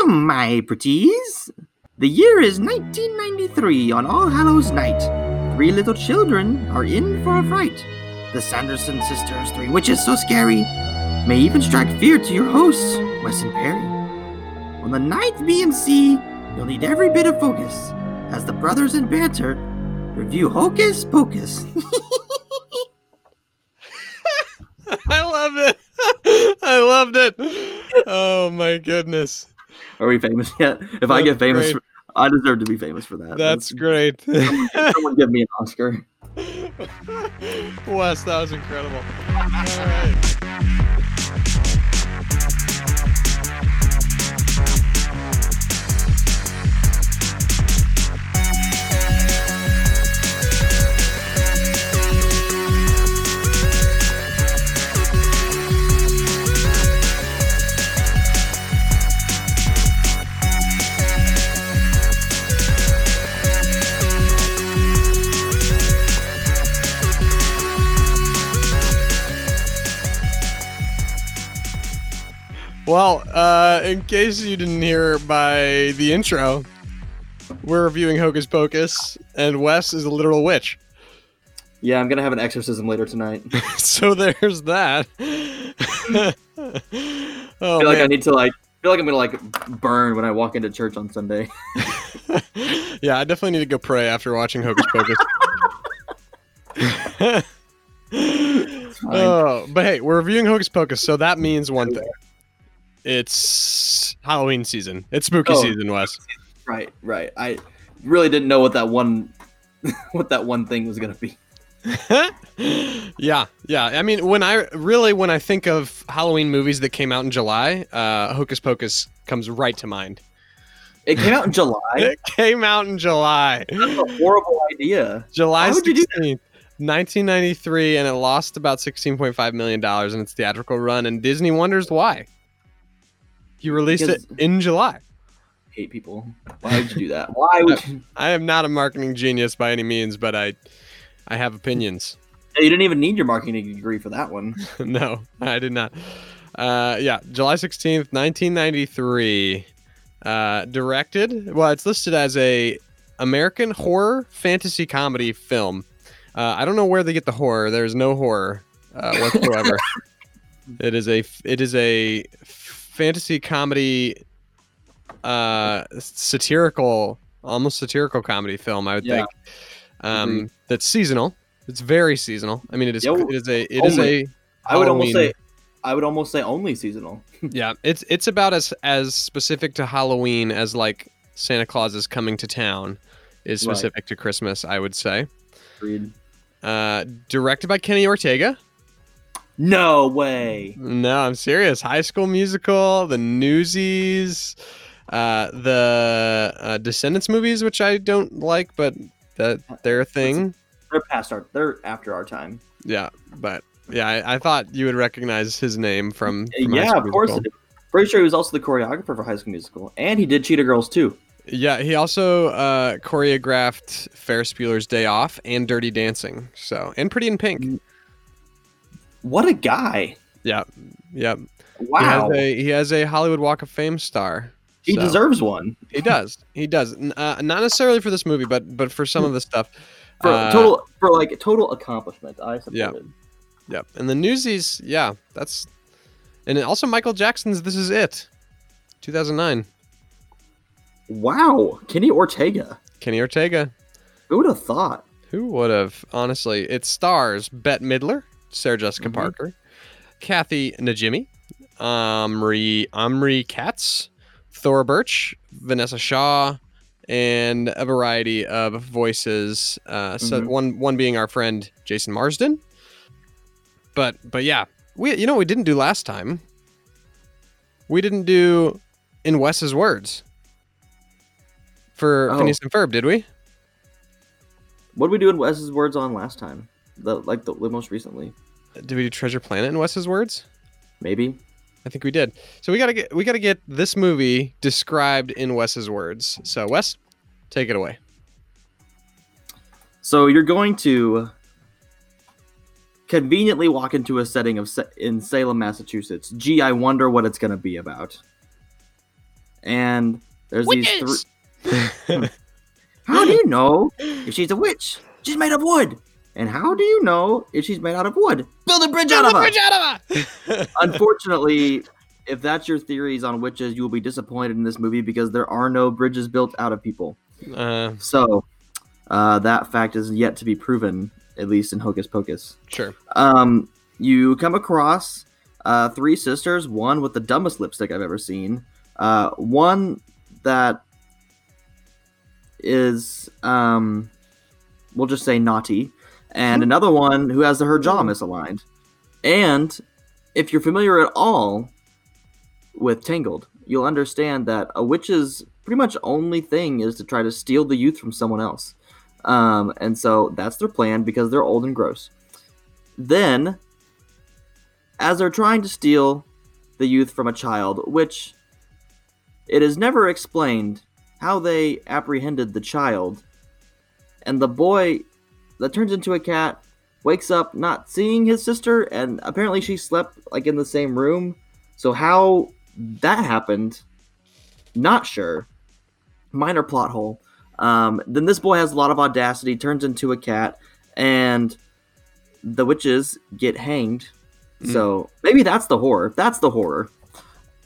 Welcome, my pretties. The year is 1993 on All Hallows Night. Three little children are in for a fright. The Sanderson sisters, three witches so scary, may even strike fear to your hosts, Wes and Perry. On the ninth BMC, you'll need every bit of focus as the brothers in banter review Hocus Pocus. I love it. I loved it. Oh my goodness. Are we famous yet? If I get famous, great. I deserve to be famous for that. That's great. Someone give me an Oscar. Wes, that was incredible. All right. Well, uh, in case you didn't hear by the intro, we're reviewing Hocus Pocus, and Wes is a literal witch. Yeah, I'm gonna have an exorcism later tonight. So there's that. oh feel like I need to like feel like I'm gonna like burn when I walk into church on Sunday. yeah, I definitely need to go pray after watching Hocus Pocus. oh, but hey, we're reviewing Hocus Pocus, so that means one thing. It's Halloween season. It's spooky Oh. season, Wes. Right, right. I really didn't know what that one what that one thing was gonna be. yeah, yeah. I mean, when I really when I think of Halloween movies that came out in July, uh, Hocus Pocus comes right to mind. It came out in July. It came out in July, That's a horrible idea. July Why would you do sixteenth. 1993 and it lost about 16.5 million dollars in its theatrical run and Disney wonders why. He released it in July. hate people. Why would you do that? Why would you? I am not a marketing genius by any means, but I I have opinions. You didn't even need your marketing degree for that one. no, I did not. Uh, yeah, July 16th, 1993. Uh, directed. Well, it's listed as a American horror fantasy comedy film. Uh, I don't know where they get the horror. There's no horror uh, whatsoever. it is a it is a fantasy comedy, uh, satirical, almost satirical comedy film. I would Yeah. think. Um, Agreed. that's seasonal. It's very seasonal. I mean, it is. Yo, it is a. It is a. I would almost say I would almost say only seasonal. Yeah, it's it's about as as specific to Halloween as like Santa Claus is coming to town is Right. specific to Christmas. I would say. Uh, directed by Kenny Ortega. No way. No, I'm serious. High School Musical, The Newsies, uh, the uh, Descendants movies, which I don't like, but that they're a thing. They're past our. They're after our time. Yeah, but yeah, I, I thought you would recognize his name from. from yeah, of course. Pretty sure he was also the choreographer for High School Musical, and he did Cheetah Girls too. Yeah, he also uh, choreographed Ferris Bueller's Day Off and Dirty Dancing. So and Pretty in Pink. What a guy! Yeah, yeah. Wow, He has a he has a Hollywood Walk of Fame star. he So, deserves one He does. He does. Uh, not necessarily for this movie, but but for some of the stuff. for Uh, total for like total accomplishment. I suppose. Yeah. Yep. And the Newsies, yeah, that's. And also Michael Jackson's "This Is It," 2009. Wow, Kenny Ortega. Kenny Ortega. Who would have thought? Who would have? Honestly, it stars Bette Midler, Sarah Jessica Mhm. Parker, Kathy Najimy, Omri Omri Katz, Thora Birch, Vanessa Shaw, and a variety of voices. Uh, so Mhm. one one being our friend Jason Marsden. But but yeah, we you know what we didn't do last time. We didn't do in Wes's words for Oh. Phineas and Ferb, did we? What did we do in Wes's words on last time? The like the, the most recently, Did we do Treasure Planet in Wes's words? maybe. I think we did. So we gotta get we gotta get this movie described in Wes's words. So Wes, take it away. So you're going to conveniently walk into a setting of in Salem, Massachusetts. Gee, I wonder what it's going to be about. and there's these three. How do you know if she's a witch? She's made of wood. And how do you know if she's made out of wood? Build a bridge out of her. Bridge out of her! Unfortunately, if that's your theories on witches, you will be disappointed in this movie because there are no bridges built out of people. uh, So uh, that fact is yet to be proven, at least in Hocus Pocus. sure. Um, you come across uh, three sisters, one with the dumbest lipstick I've ever seen, uh, one that is, um, we'll just say naughty, and another one who has her jaw misaligned. And if you're familiar at all with Tangled, you'll understand that a witch's pretty much only thing is to try to steal the youth from someone else. Um, and so that's their plan because they're old and gross. Then, as they're trying to steal the youth from a child, which it is never explained how they apprehended the child, and the boy that turns into a cat wakes up not seeing his sister, and apparently she slept like in the same room. So how that happened, not sure. Minor plot hole. Um, then this boy has a lot of audacity, turns into a cat, and the witches get hanged. Mm. So maybe that's the horror. That's the horror,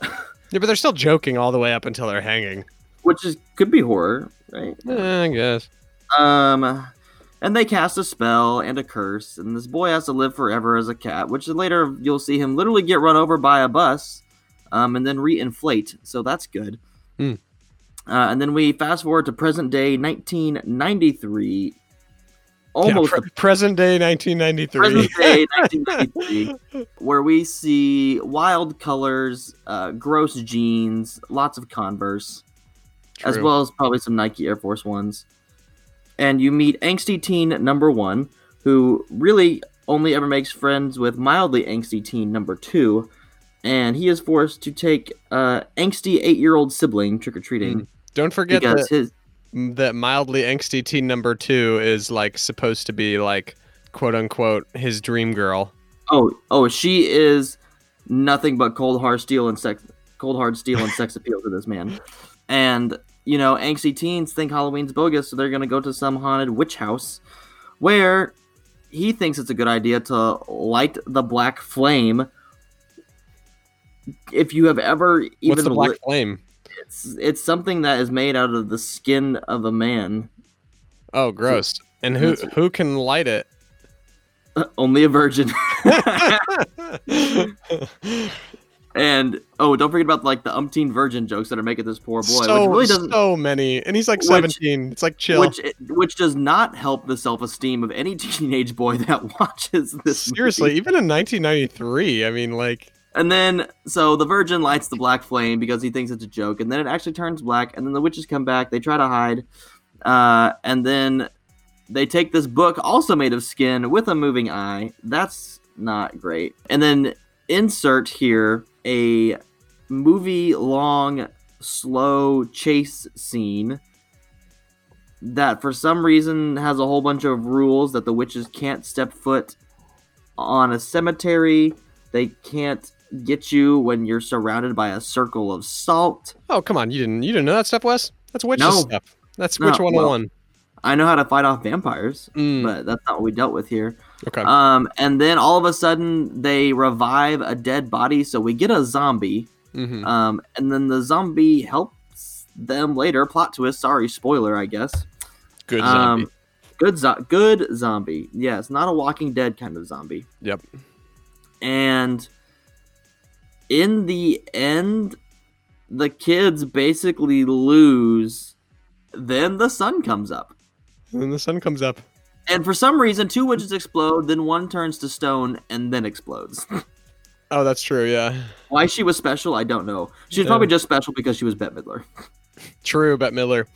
Yeah, but they're still joking all the way up until they're hanging. which is could be horror, right? Eh, I guess. Um, and they cast a spell and a curse, and this boy has to live forever as a cat. Which later you'll see him literally get run over by a bus, um, and then reinflate. So that's good. Hmm. Uh, and then we fast forward to present day 1993. Almost yeah, pre- present day 1993. present day 1993, where we see wild colors, uh, gross jeans, lots of Converse, as well as probably some Nike Air Force Ones. And you meet angsty teen number one, who really only ever makes friends with mildly angsty teen number two, and he is forced to take uh, angsty eight-year-old sibling trick or treating Don't forget that, his that mildly angsty teen number two is like supposed to be like quote unquote his dream girl. Oh, oh, she is nothing but cold hard steel and sex, cold hard steel and sex appeal to this man. And you know, angsty teens think Halloween's bogus, so they're gonna go to some haunted witch house, where he thinks it's a good idea to light the black flame. If you have ever even What's the black lit- flame? it's, it's something that is made out of the skin of a man. Oh, gross. And who who can light it? Only a virgin. and oh, don't forget about like the umpteen virgin jokes that are making this poor boy, so, which really doesn't so many, and he's like Which- 17. it's like chill. which which does not help the self esteem of any teenage boy that watches this. movie. Seriously, even in 1993, I mean, like, And then so the virgin lights the black flame because he thinks it's a joke, and then it actually turns black, and then the witches come back. They try to hide, uh, and then they take this book also made of skin with a moving eye. That's not great. And then insert here a movie long slow chase scene that for some reason has a whole bunch of rules that the witches can't step foot on a cemetery. They can't get you when you're surrounded by a circle of salt. oh come on, you didn't you didn't know that stuff, Wes? That's witches No. stuff. That's No, witch well, 101. I know how to fight off vampires, Mm, but that's not what we dealt with here. okay. Um, and then all of a sudden they revive a dead body, so we get a zombie. hmm Um, and then the zombie helps them later. Plot twist. Sorry, spoiler. I guess. Good zombie. Um, good, zo- good zombie. Yes, not a Walking Dead kind of zombie. Yep. And in the end, the kids basically lose. Then the sun comes up. And then the sun comes up. And for some reason, two witches explode, then one turns to stone and then explodes. Oh, that's true. Yeah. Why she was special, I don't know. She was Yeah. probably just special because she was Bette Midler. True, Bette Midler.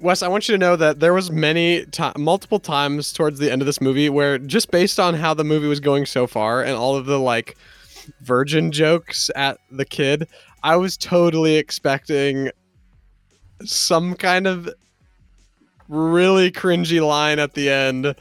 Wes, I want you to know that there was many ti multiple times towards the end of this movie where just based on how the movie was going so far and all of the like virgin jokes at the kid, I was totally expecting some kind of really cringy line at the end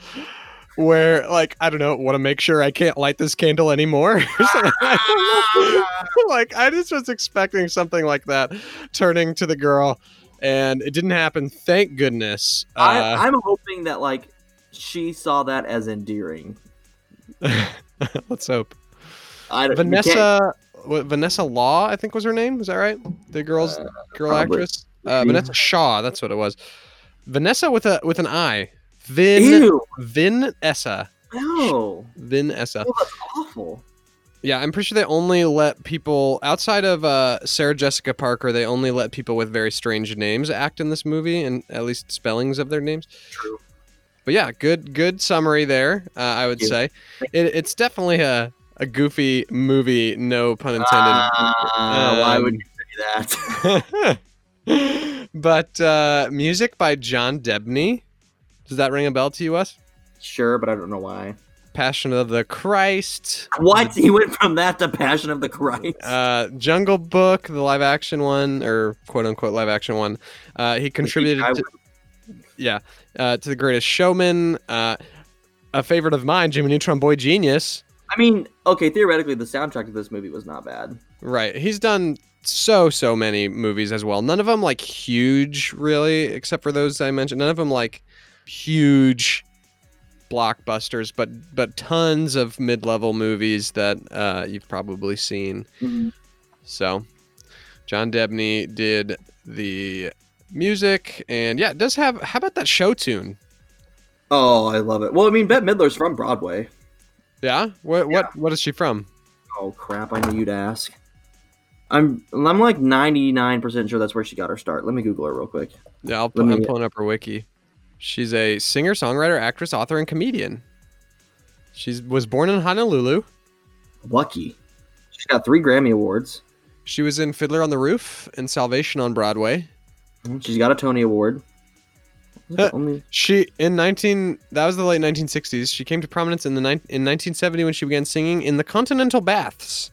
where like I don't know, want to make sure I can't light this candle anymore. or. I like I just was expecting something like that, turning to the girl, and it didn't happen. Thank goodness. I, Uh, I'm hoping that like she saw that as endearing. let's hope. I Vanessa, what, Vanessa Law, I think was her name. Is that right? The girl's Uh, girl probably. actress. Uh, Vanessa Shaw. That's what it was. Vanessa with a with an I. Vin Ew! Vin Essa. No, Vin Essa. oh, that's awful. Yeah, I'm pretty sure they only let people outside of uh, Sarah Jessica Parker. They only let people with very strange names act in this movie, and at least spellings of their names. True. But yeah, good good summary there. Uh, I would say it, it's definitely a a goofy movie. No pun intended. Ah, why would Um, you say that? but uh, music by John Debney. Does that ring a bell to you, Wes? sure, but I don't know why. Passion of the Christ. What? He went from that to Passion of the Christ. Uh, Jungle Book, the live action one, or quote unquote live action one. Uh, he contributed I to, yeah, uh, to the Greatest Showman. Uh, a favorite of mine, Jimmy Neutron Boy Genius. I mean, okay, theoretically, the soundtrack of this movie was not bad. Right. He's done so so many movies as well. None of them like huge, really, except for those I mentioned. None of them like huge blockbusters, but but tons of mid level movies that uh, you've probably seen. So, John Debney did the music, and yeah, it does have. How about that show tune? Oh, I love it. Well, I mean, Bette Midler's from Broadway. Yeah, what what what is she from? Oh crap! I knew you'd ask. I'm I'm like 99% sure that's where she got her start. Let me Google her real quick. Yeah, I'll, Let me- I'm pulling up her wiki. She's a singer, songwriter, actress, author, and comedian. She was born in Honolulu. Lucky. She's got three Grammy awards. She was in Fiddler on the Roof and Salvation on Broadway. Mm-hmm. She's got a Tony Award. Only She in 19 that was the late 1960s. She came to prominence in the nine in 1970 when she began singing in the Continental Baths,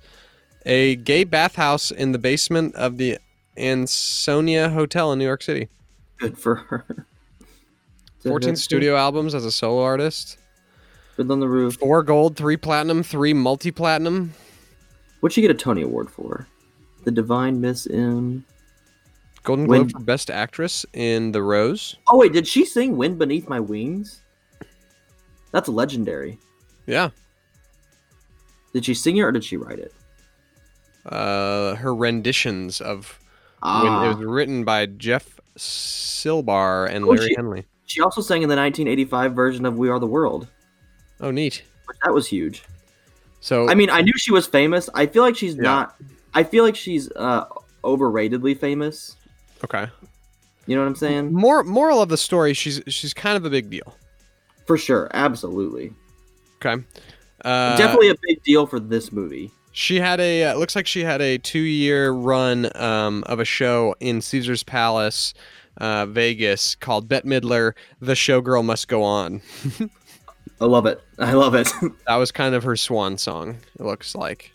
a gay bathhouse in the basement of the Ansonia Hotel in New York City. good for her. 14 studio albums as a solo artist. Fiddler on the Roof. Four gold, three platinum, three multi-platinum. What'd she get a Tony Award for? The Divine Miss M. Golden Globe for Best Actress in The Rose. Oh wait, did she sing "Wind Beneath My Wings"? That's legendary. Yeah. Did she sing it or did she write it? Uh, her renditions of when Ah, it was written by Jeff Silbar and Oh, Larry she- Henley. she also sang in the 1985 version of "We Are the World." Oh, neat. That was huge. So I mean, I knew she was famous. I feel like she's Yeah. not. I feel like she's uh, overratedly famous. okay. You know what I'm saying? More moral of the story, she's she's kind of a big deal. For sure, absolutely, Okay. Uh, definitely a big deal for this movie. She had a uh, looks like she had a two year run um, of a show in Caesar's Palace, uh, Vegas called Bette Midler. The showgirl must go on. I love it. I love it. That was kind of her swan song. It looks like.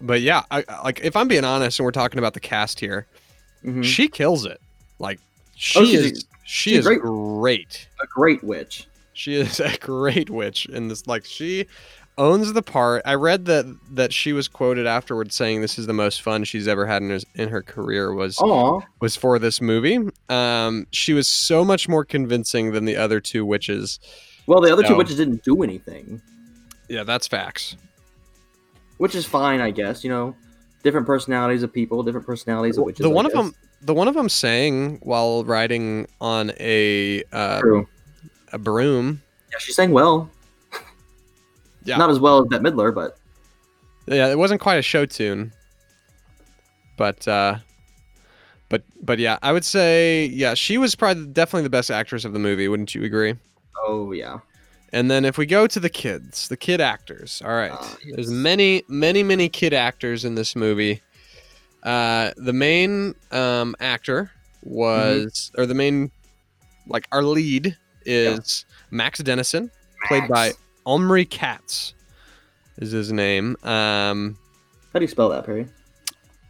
But yeah, I, like if I'm being honest, and we're talking about the cast here, Mhm. she kills it. Like she Oh, she's a- is, she is great. great. A great witch. She is a great witch in this. Like she owns the part. I read that that she was quoted afterwards saying this is the most fun she's ever had in her, in her career was Aw. was for this movie. Um, she was so much more convincing than the other two witches. Well, the other two witches didn't do anything, Yeah, that's facts. which is fine, I guess. You know, different personalities of people, different personalities of witches. the one of them, the one of them sang while riding on a uh, a broom. Yeah, she sang well. Yeah. Not as well as Bette Midler, but Yeah, it wasn't quite a show tune, but uh, but but yeah, I would say yeah, she was probably definitely the best actress of the movie. Wouldn't you agree? oh yeah. And then if we go to the kids, the kid actors, all right, Ah, there's many many many kid actors in this movie. Uh, the main um, actor was, or the main, like our lead is Max Dennison, played by Max. Omri Katz, is his name. Um, How do you spell that, Perry?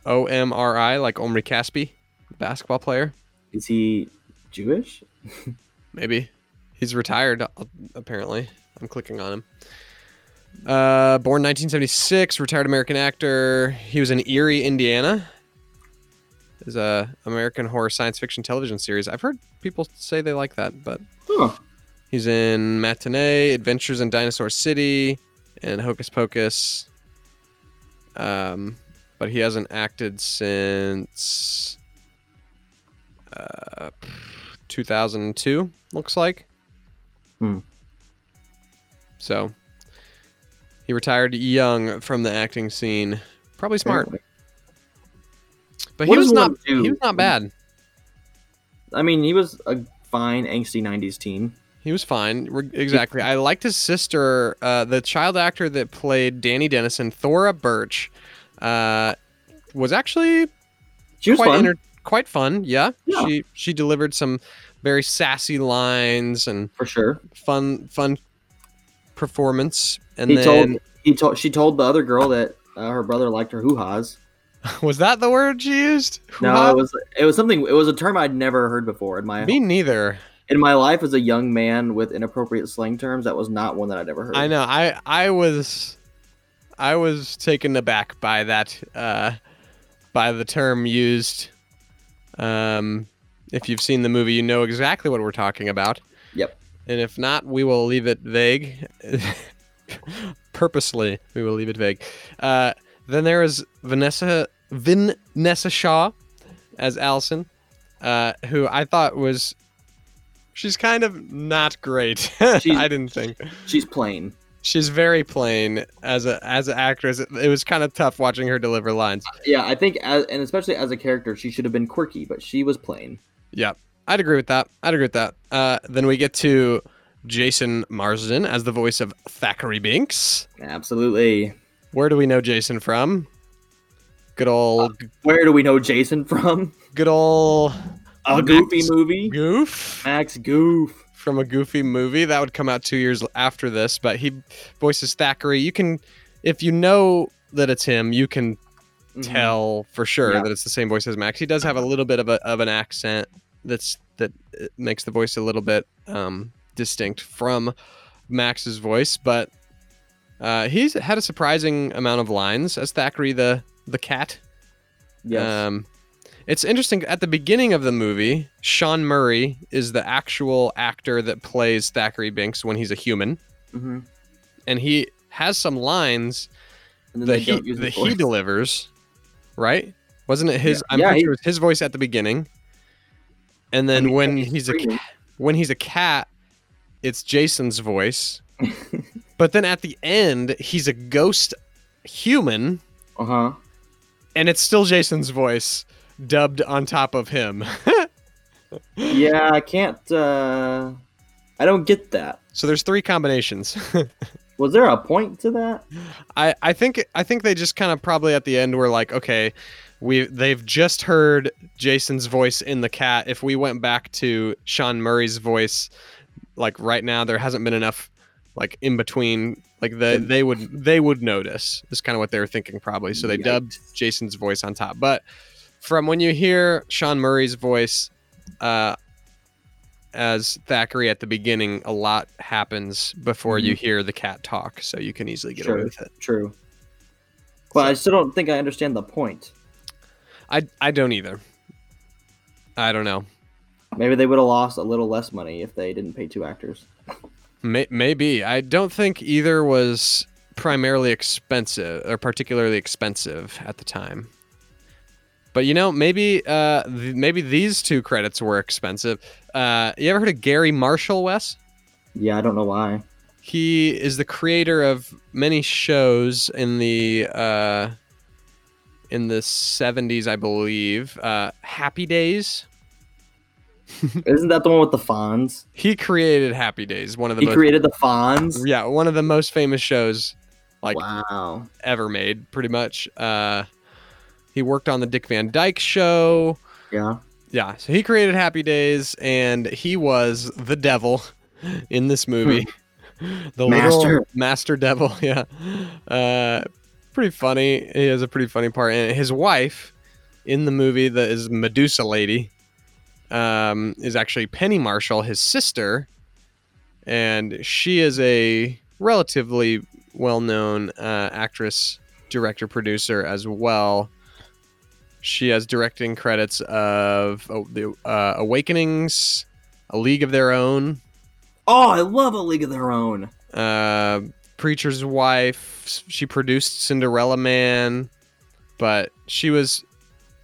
O M R I, like Omri Caspi, basketball player. Is he Jewish? Maybe He's retired, uh, apparently. I'm clicking on him. Uh, born 1976, retired American actor. He was in Erie, Indiana. Is a American horror science fiction television series. I've heard people say they like that, but Huh. He's in Matinee, Adventures in Dinosaur City, and Hocus Pocus. Um, but he hasn't acted since uh, 2002. Looks like. Hmm. So he retired young from the acting scene. Probably smart, but What he was not he was not bad. I mean, he was a fine angsty '90s teen. He was fine. Re- Exactly. I liked his sister, uh, the child actor that played Danny Dennison, Thora Birch, uh, was actually She was quite fun. enter- quite fun. Yeah. Yeah. She she delivered some very sassy lines and for sure. fun fun performance. And He then told he told she told the other girl that uh, her brother liked her hoo ha's. was that the word she used? No, Hoo-ha? it was it was something. It was a term I'd never heard before in my me neither. In my life as a young man with inappropriate slang terms. That was not one that I'd ever heard. I know. I I was I was taken aback by that uh by the term used. Um if you've seen the movie, you know exactly what we're talking about. Yep. And if not, we will leave it vague. Purposely, we will leave it vague. Uh then there is Vanessa Vanessa Shaw as Allison, uh, who I thought was she's kind of not great. I didn't think She's plain. she's very plain as a as an actress. It, it was kind of tough watching her deliver lines. Yeah, I think, as, and especially as a character, she should have been quirky, but she was plain. Yeah, I'd agree with that. I'd agree with that. Uh, then we get to Jason Marsden as the voice of Thackeray Binks. Absolutely. Where do we know Jason from? Good old, Where do we know Jason from? good old A Max goofy movie. Goof Max Goof. from a Goofy movie that would come out two years after this. But he voices Thackeray. You can, if you know that it's him, you can Mhm. tell for sure Yeah. that it's the same voice as Max. He does have a little bit of a of an accent that's that uh, makes the voice a little bit um, distinct from Max's voice, but uh, he's had a surprising amount of lines as Thackeray the the cat. Yes. Um, it's interesting at the beginning of the movie, Sean Murray is the actual actor that plays Thackeray Binks when he's a human, hmm and he has some lines that he that he delivers, right? Wasn't it his? Yeah. I'm Yeah, pretty he- sure it was his voice at the beginning. And then I mean, when he's he's a when he's a cat, it's Jason's voice. but then at the end, he's a ghost human, Uh huh. and it's still Jason's voice dubbed on top of him. Yeah, I can't. uh I don't get that. so there's three combinations. Was there a point to that? I, I think I think they just kind of probably at the end were like, okay, we they've just heard Jason's voice in the cat. If we went back to Sean Murray's voice, like right now, there hasn't been enough like in between. Like the they would they would notice. Is kind of what they were thinking probably. So they dubbed Jason's voice on top. But from when you hear Sean Murray's voice, uh, as Thackeray at the beginning, a lot happens before you hear the cat talk, so you can easily get away with it. True. But I still don't think I understand the point. I I don't either. I don't know. Maybe they would have lost a little less money if they didn't pay two actors. May, maybe I don't think either was primarily expensive or particularly expensive at the time. But you know, maybe uh, th- maybe these two credits were expensive. Uh, you ever heard of Garry Marshall, Wes? Yeah, I don't know why. He is the creator of many shows in the uh, in the seventies, I believe. Uh, Happy Days. Isn't that the one with the Fonz? He created Happy Days, one of the He most, created the Fonz. yeah, one of the most famous shows like wow. ever made, pretty much. Uh, he worked on the Dick Van Dyke Show. Yeah. Yeah, so he created Happy Days, and he was the devil in this movie. the little Master. master devil. Yeah, uh, pretty funny. He has a pretty funny part, and his wife in the movie that is Medusa Lady um, is actually Penny Marshall, his sister, and she is a relatively well-known uh, actress, director, producer as well. She has directing credits of oh, the uh, Awakenings, A League of Their Own, Oh, I love A League of Their Own. uh, Preacher's Wife. She produced Cinderella Man, but she was,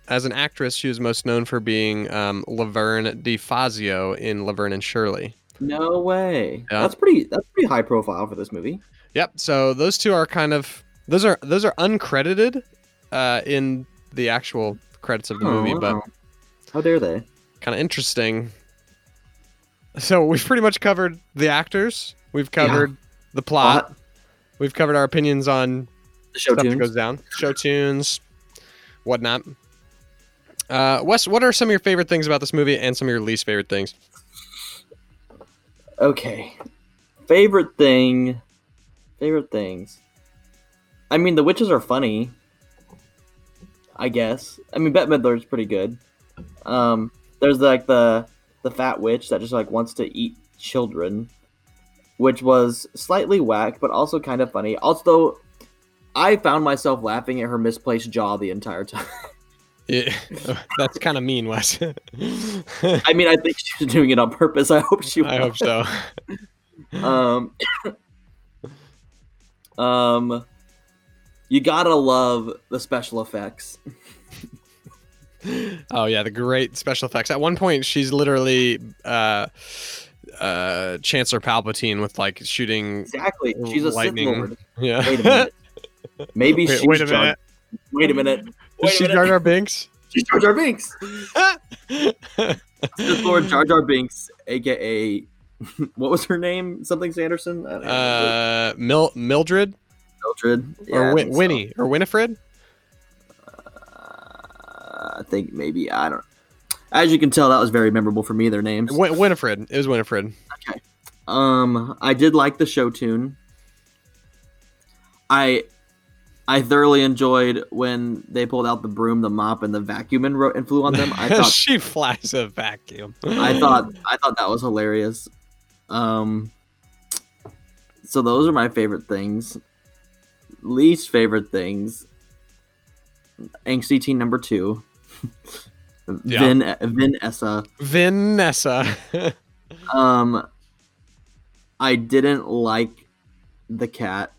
as an actress, she was most known for being um, Laverne DeFazio in Laverne and Shirley. No way. Yeah. That's pretty. That's pretty high profile for this movie. Yep. So those two are kind of those are those are uncredited uh, in the actual credits of the movie, Oh, but wow. how dare they? kind of interesting. So we've pretty much covered the actors. We've covered the plot. We've covered our opinions on the show stuff that tunes. goes down, show tunes, whatnot. Uh, Wes, what are some of your favorite things about this movie and some of your least favorite things? Okay. Favorite thing. Favorite things. I mean, the witches are funny. I guess. I mean, Bette Midler's pretty good. Um, there's like the the fat witch that just like wants to eat children, which was slightly whack, but also kind of funny. Also, I found myself laughing at her misplaced jaw the entire time. Yeah, that's kind of mean, Wes. I mean, I think she was doing it on purpose. I hope she. I hope so. Um, um, you gotta love the special effects. Oh yeah, the great special effects. At one point, she's literally uh, uh, Chancellor Palpatine with like shooting. Exactly. She's a Lightning. Sith Lord. Yeah. Wait a minute. Maybe Wait- she's wait a Jar- minute. Wait a minute. Is she. Jar Jar Binks? She's Jar Jar Binks. Sith Lord Jar Jar Binks, aka what was her name? Something Sanderson. I don't know. uh, Mil- Mildred Mildred Yeah, or Win- think so. Winnie or Winifred? Uh, I think maybe I don't. As you can tell, that was very memorable for me. Their names. Win- Winifred. It was Winifred. Okay. Um, I did like the show tune. I I thoroughly enjoyed when they pulled out the broom, the mop, and the vacuum and, ro- and flew on them. I thought she flies a vacuum. I thought I thought that was hilarious. Um, so those are my favorite things. Least favorite things. Angsty teen number two. Yeah. Vin Vin Essa. Vanessa. Um, I didn't like the cat.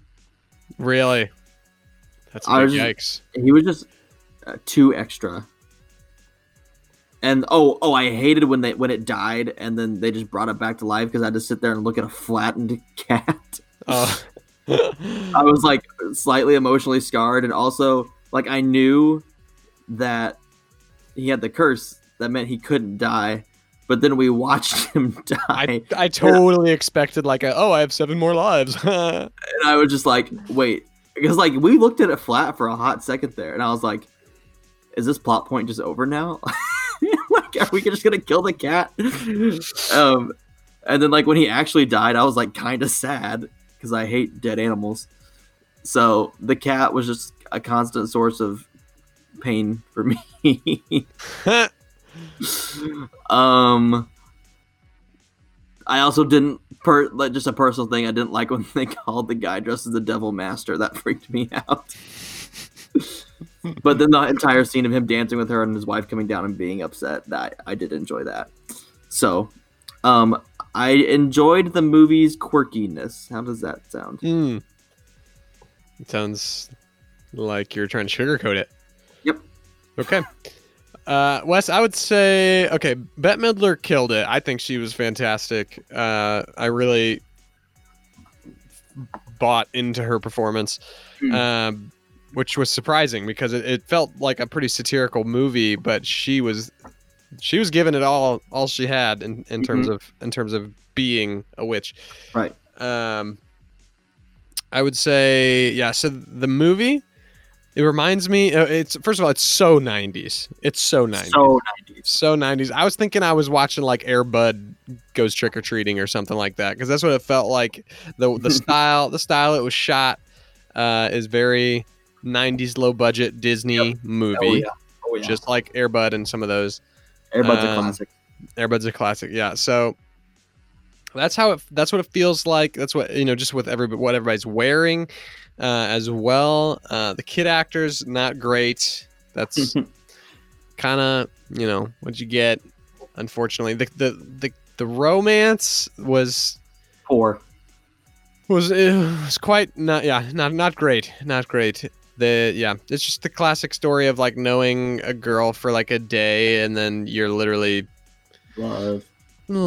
really? That's a I big was just- yikes. He was just uh, too extra. And oh, oh, I hated when they when it died, and then they just brought it back to life because I had to sit there and look at a flattened cat. Oh. I was like slightly emotionally scarred, and also like I knew that he had the curse that meant he couldn't die, but then we watched him die, I, I totally expected like a oh I have seven more lives. and I was just like, wait, because like we looked at it flat for a hot second there, and I was like, is this plot point just over now? like, are we just gonna kill the cat? um, and then like when he actually died, I was like kind of sad because I hate dead animals. So the cat was just a constant source of pain for me. um, I also didn't per like just a personal thing. I didn't like when they called the guy dressed as the Devil Master. That freaked me out. but then the entire scene of him dancing with her and his wife coming down and being upset, that I did enjoy that. So, um, I enjoyed the movie's quirkiness. How does that sound? Hmm. It sounds like you're trying to sugarcoat it. Yep. Okay. Uh, Wes, I would say okay. Bette Midler killed it. I think she was fantastic. Uh, I really bought into her performance, Hmm. um, which was surprising because it, it felt like a pretty satirical movie, but she was she was giving it all all she had in, in terms of in terms of being a witch. Right. Um, I would say yeah. So the movie, it reminds me. Uh, it's first of all, it's so '90s. It's so '90s. So 90s. So 90s. I was thinking I was watching like Air Bud goes trick or treating or something like that because that's what it felt like. the The style, the style it was shot, uh, is very 90s low budget Disney movie, Oh yeah. Oh yeah. just like Air Bud and some of those. Everybody's a um, classic. Airbud's a classic, yeah. So that's how it that's what it feels like that's what you know just with every what everybody's wearing uh, as well uh, the kid actors not great that's kind of you know what you get unfortunately the, the the the romance was Poor. was it was quite not yeah not not great not great the yeah it's just the classic story of like knowing a girl for like a day and then you're literally Love. love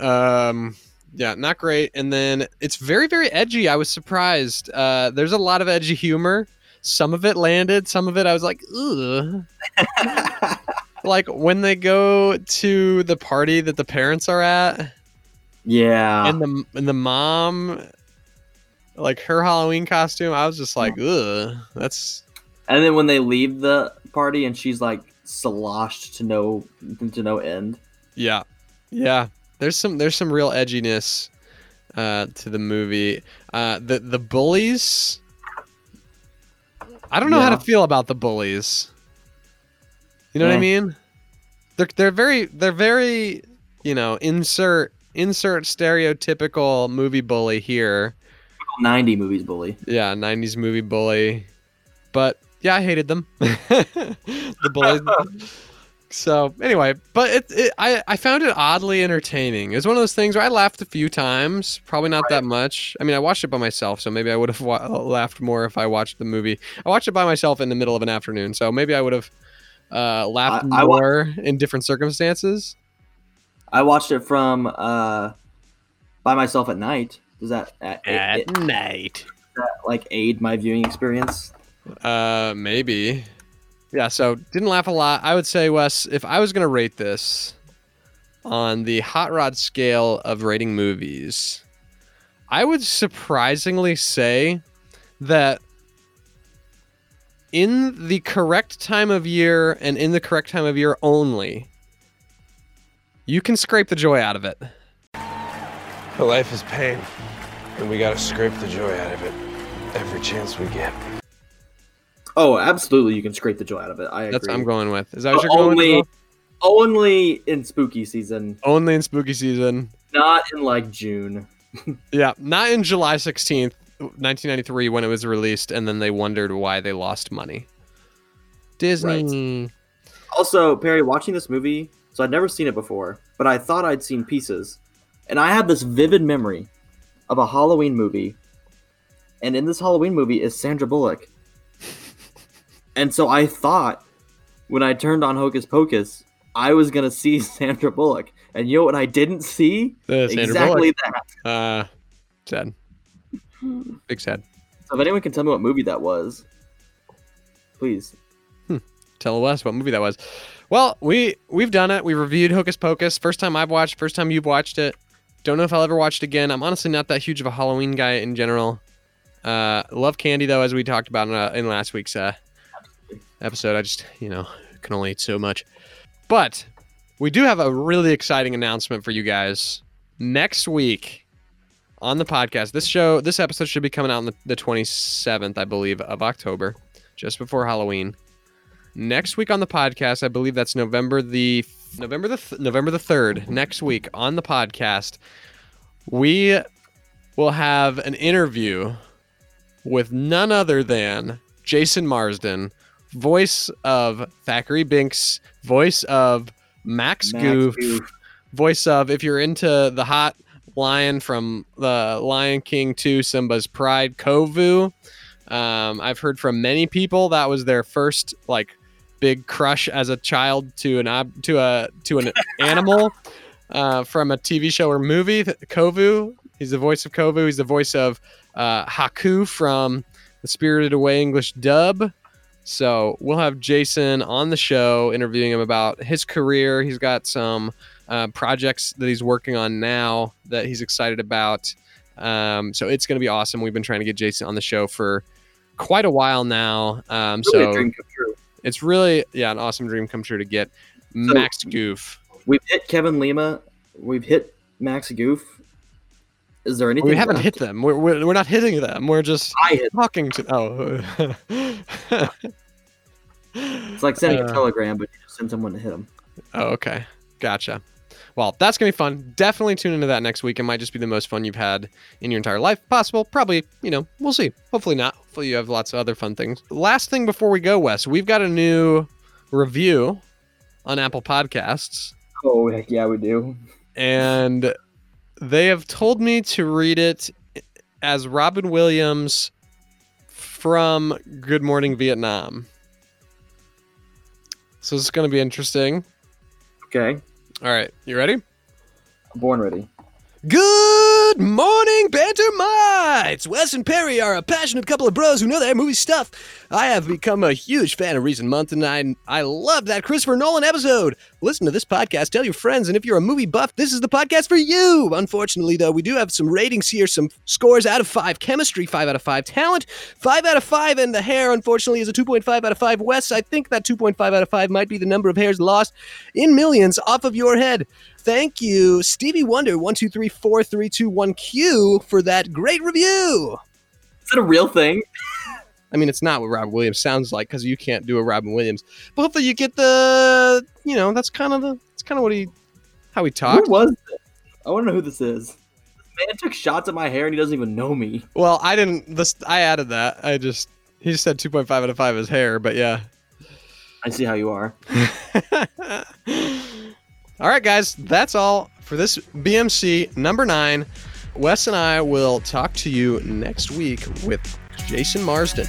um yeah not great and then it's very very edgy i was surprised uh there's a lot of edgy humor some of it landed some of it i was like Ugh. like when they go to the party that the parents are at yeah. and the and the mom like her halloween costume i was just like ugh that's And then when they leave the party and she's like sloshed to no to no end. yeah. Yeah. There's some there's some real edginess uh to the movie. Uh the the bullies i don't know how to feel about the bullies. You know what i mean? They're they're very they're very you know insert insert stereotypical movie bully here 90 movies bully. Yeah, 90s movie bully. But yeah, I hated them. the bullies. so anyway, but it, it I, I found it oddly entertaining. It was one of those things where I laughed a few times, probably not that much. I mean, I watched it by myself, so maybe I would have wa- laughed more if I watched the movie. I watched it by myself in the middle of an afternoon, so maybe I would have uh, laughed I- more in different circumstances. I watched it from uh by myself at night. Does that uh, it- it- night. that, like aid my viewing experience? Uh, maybe. Yeah, so didn't laugh a lot. I would say, Wes, if I was gonna rate this on the hot rod scale of rating movies, I would surprisingly say that in the correct time of year and in the correct time of year only, you can scrape the joy out of it. But life is pain, and we gotta scrape the joy out of it every chance we get. Oh, absolutely, you can scrape the joy out of it. I agree. That's what I'm going with. Is that what you're going only, with? only in spooky season, Only in spooky season. not in like June. Yeah, not in July 16th, 1993 when it was released and then they wondered why they lost money. Disney. Also, Perry, watching this movie, so I'd never seen it before, but I thought I'd seen pieces. And I had this vivid memory of a Halloween movie. And in this Halloween movie is Sandra Bullock. and so I thought when I turned on Hocus Pocus, I was going to see Sandra Bullock. And you know what I didn't see? The exactly Bullock. that. Uh, sad. Big sad. So if anyone can tell me what movie that was, please. Tell us what movie that was. Well, we we've done it. We reviewed Hocus Pocus. First time I've watched. First time you've watched it. Don't know if I'll ever watch it again. I'm honestly not that huge of a Halloween guy in general. Uh, love candy though, as we talked about in, uh, in last week's uh, episode. I just you know can only eat so much. But we do have a really exciting announcement for you guys next week on the podcast. This show, this episode should be coming out on the, the 27th, I believe, of October, just before Halloween next week on the podcast i believe that's november the november the th- november the 3rd next week on the podcast we will have an interview with none other than jason marsden voice of thackeray binks voice of max, Max goof, Goof. voice of if you're into the hot lion from the lion king 2 simba's pride kovu um, I've heard from many people that was their first like big crush as a child to an ob- to a to an animal uh, from a TV show or movie. Kovu, he's the voice of Kovu. He's the voice of uh, Haku from the Spirited Away English dub. So we'll have Jason on the show interviewing him about his career. He's got some uh, projects that he's working on now that he's excited about. Um, so it's going to be awesome. We've been trying to get Jason on the show for quite a while now. Um, Really so dream come true. It's really yeah an awesome dream come true to get Max Goof. We've hit Kevin Lima. We've hit Max Goof. Is there anything? We haven't left? hit them. We're, we're, we're not hitting them. We're just talking to. Oh. It's like sending Uh, a telegram, but you just send someone to hit them. oh, okay. Gotcha. Well, that's gonna be fun. Definitely tune into that next week. It might just be the most fun you've had in your entire life. Possible, probably. You know, we'll see. Hopefully not. Hopefully you have lots of other fun things. Last thing before we go, Wes, we've got a new review on Apple Podcasts, Oh heck yeah, we do. and they have told me to read it as Robin Williams from Good Morning Vietnam. So this is going to be interesting. Okay, All right, you ready? born ready. Good morning, Bantermites! Wes and Perry are a passionate couple of bros who know their movie stuff. I have become a huge fan of recent months, and I I love that Christopher Nolan episode. Listen to this podcast, tell your friends, and if you're a movie buff, this is the podcast for you. Unfortunately, though, we do have some ratings here, some scores out of five. Chemistry, five out of five. Talent, five out of five, and the hair, unfortunately, is a 2.5 out of five. Wes, I think that 2.5 out of five might be the number of hairs lost in millions off of your head. Thank you, Stevie Wonder, one two three four three two one Q, for that great review. Is that a real thing? I mean, it's not what Robin Williams sounds like because you can't do a Robin Williams, but hopefully you get the, you know, that's kind of the, that's kind of what he, how he talked. Who was this? I want to know who this is. This man took shots at my hair and he doesn't even know me. Well, I didn't. This I added that. I just he just said two point five out of five is hair, but yeah. I see how you are. all right, guys, that's all for this BMC number nine. Wes and I will talk to you next week with Jason Marsden.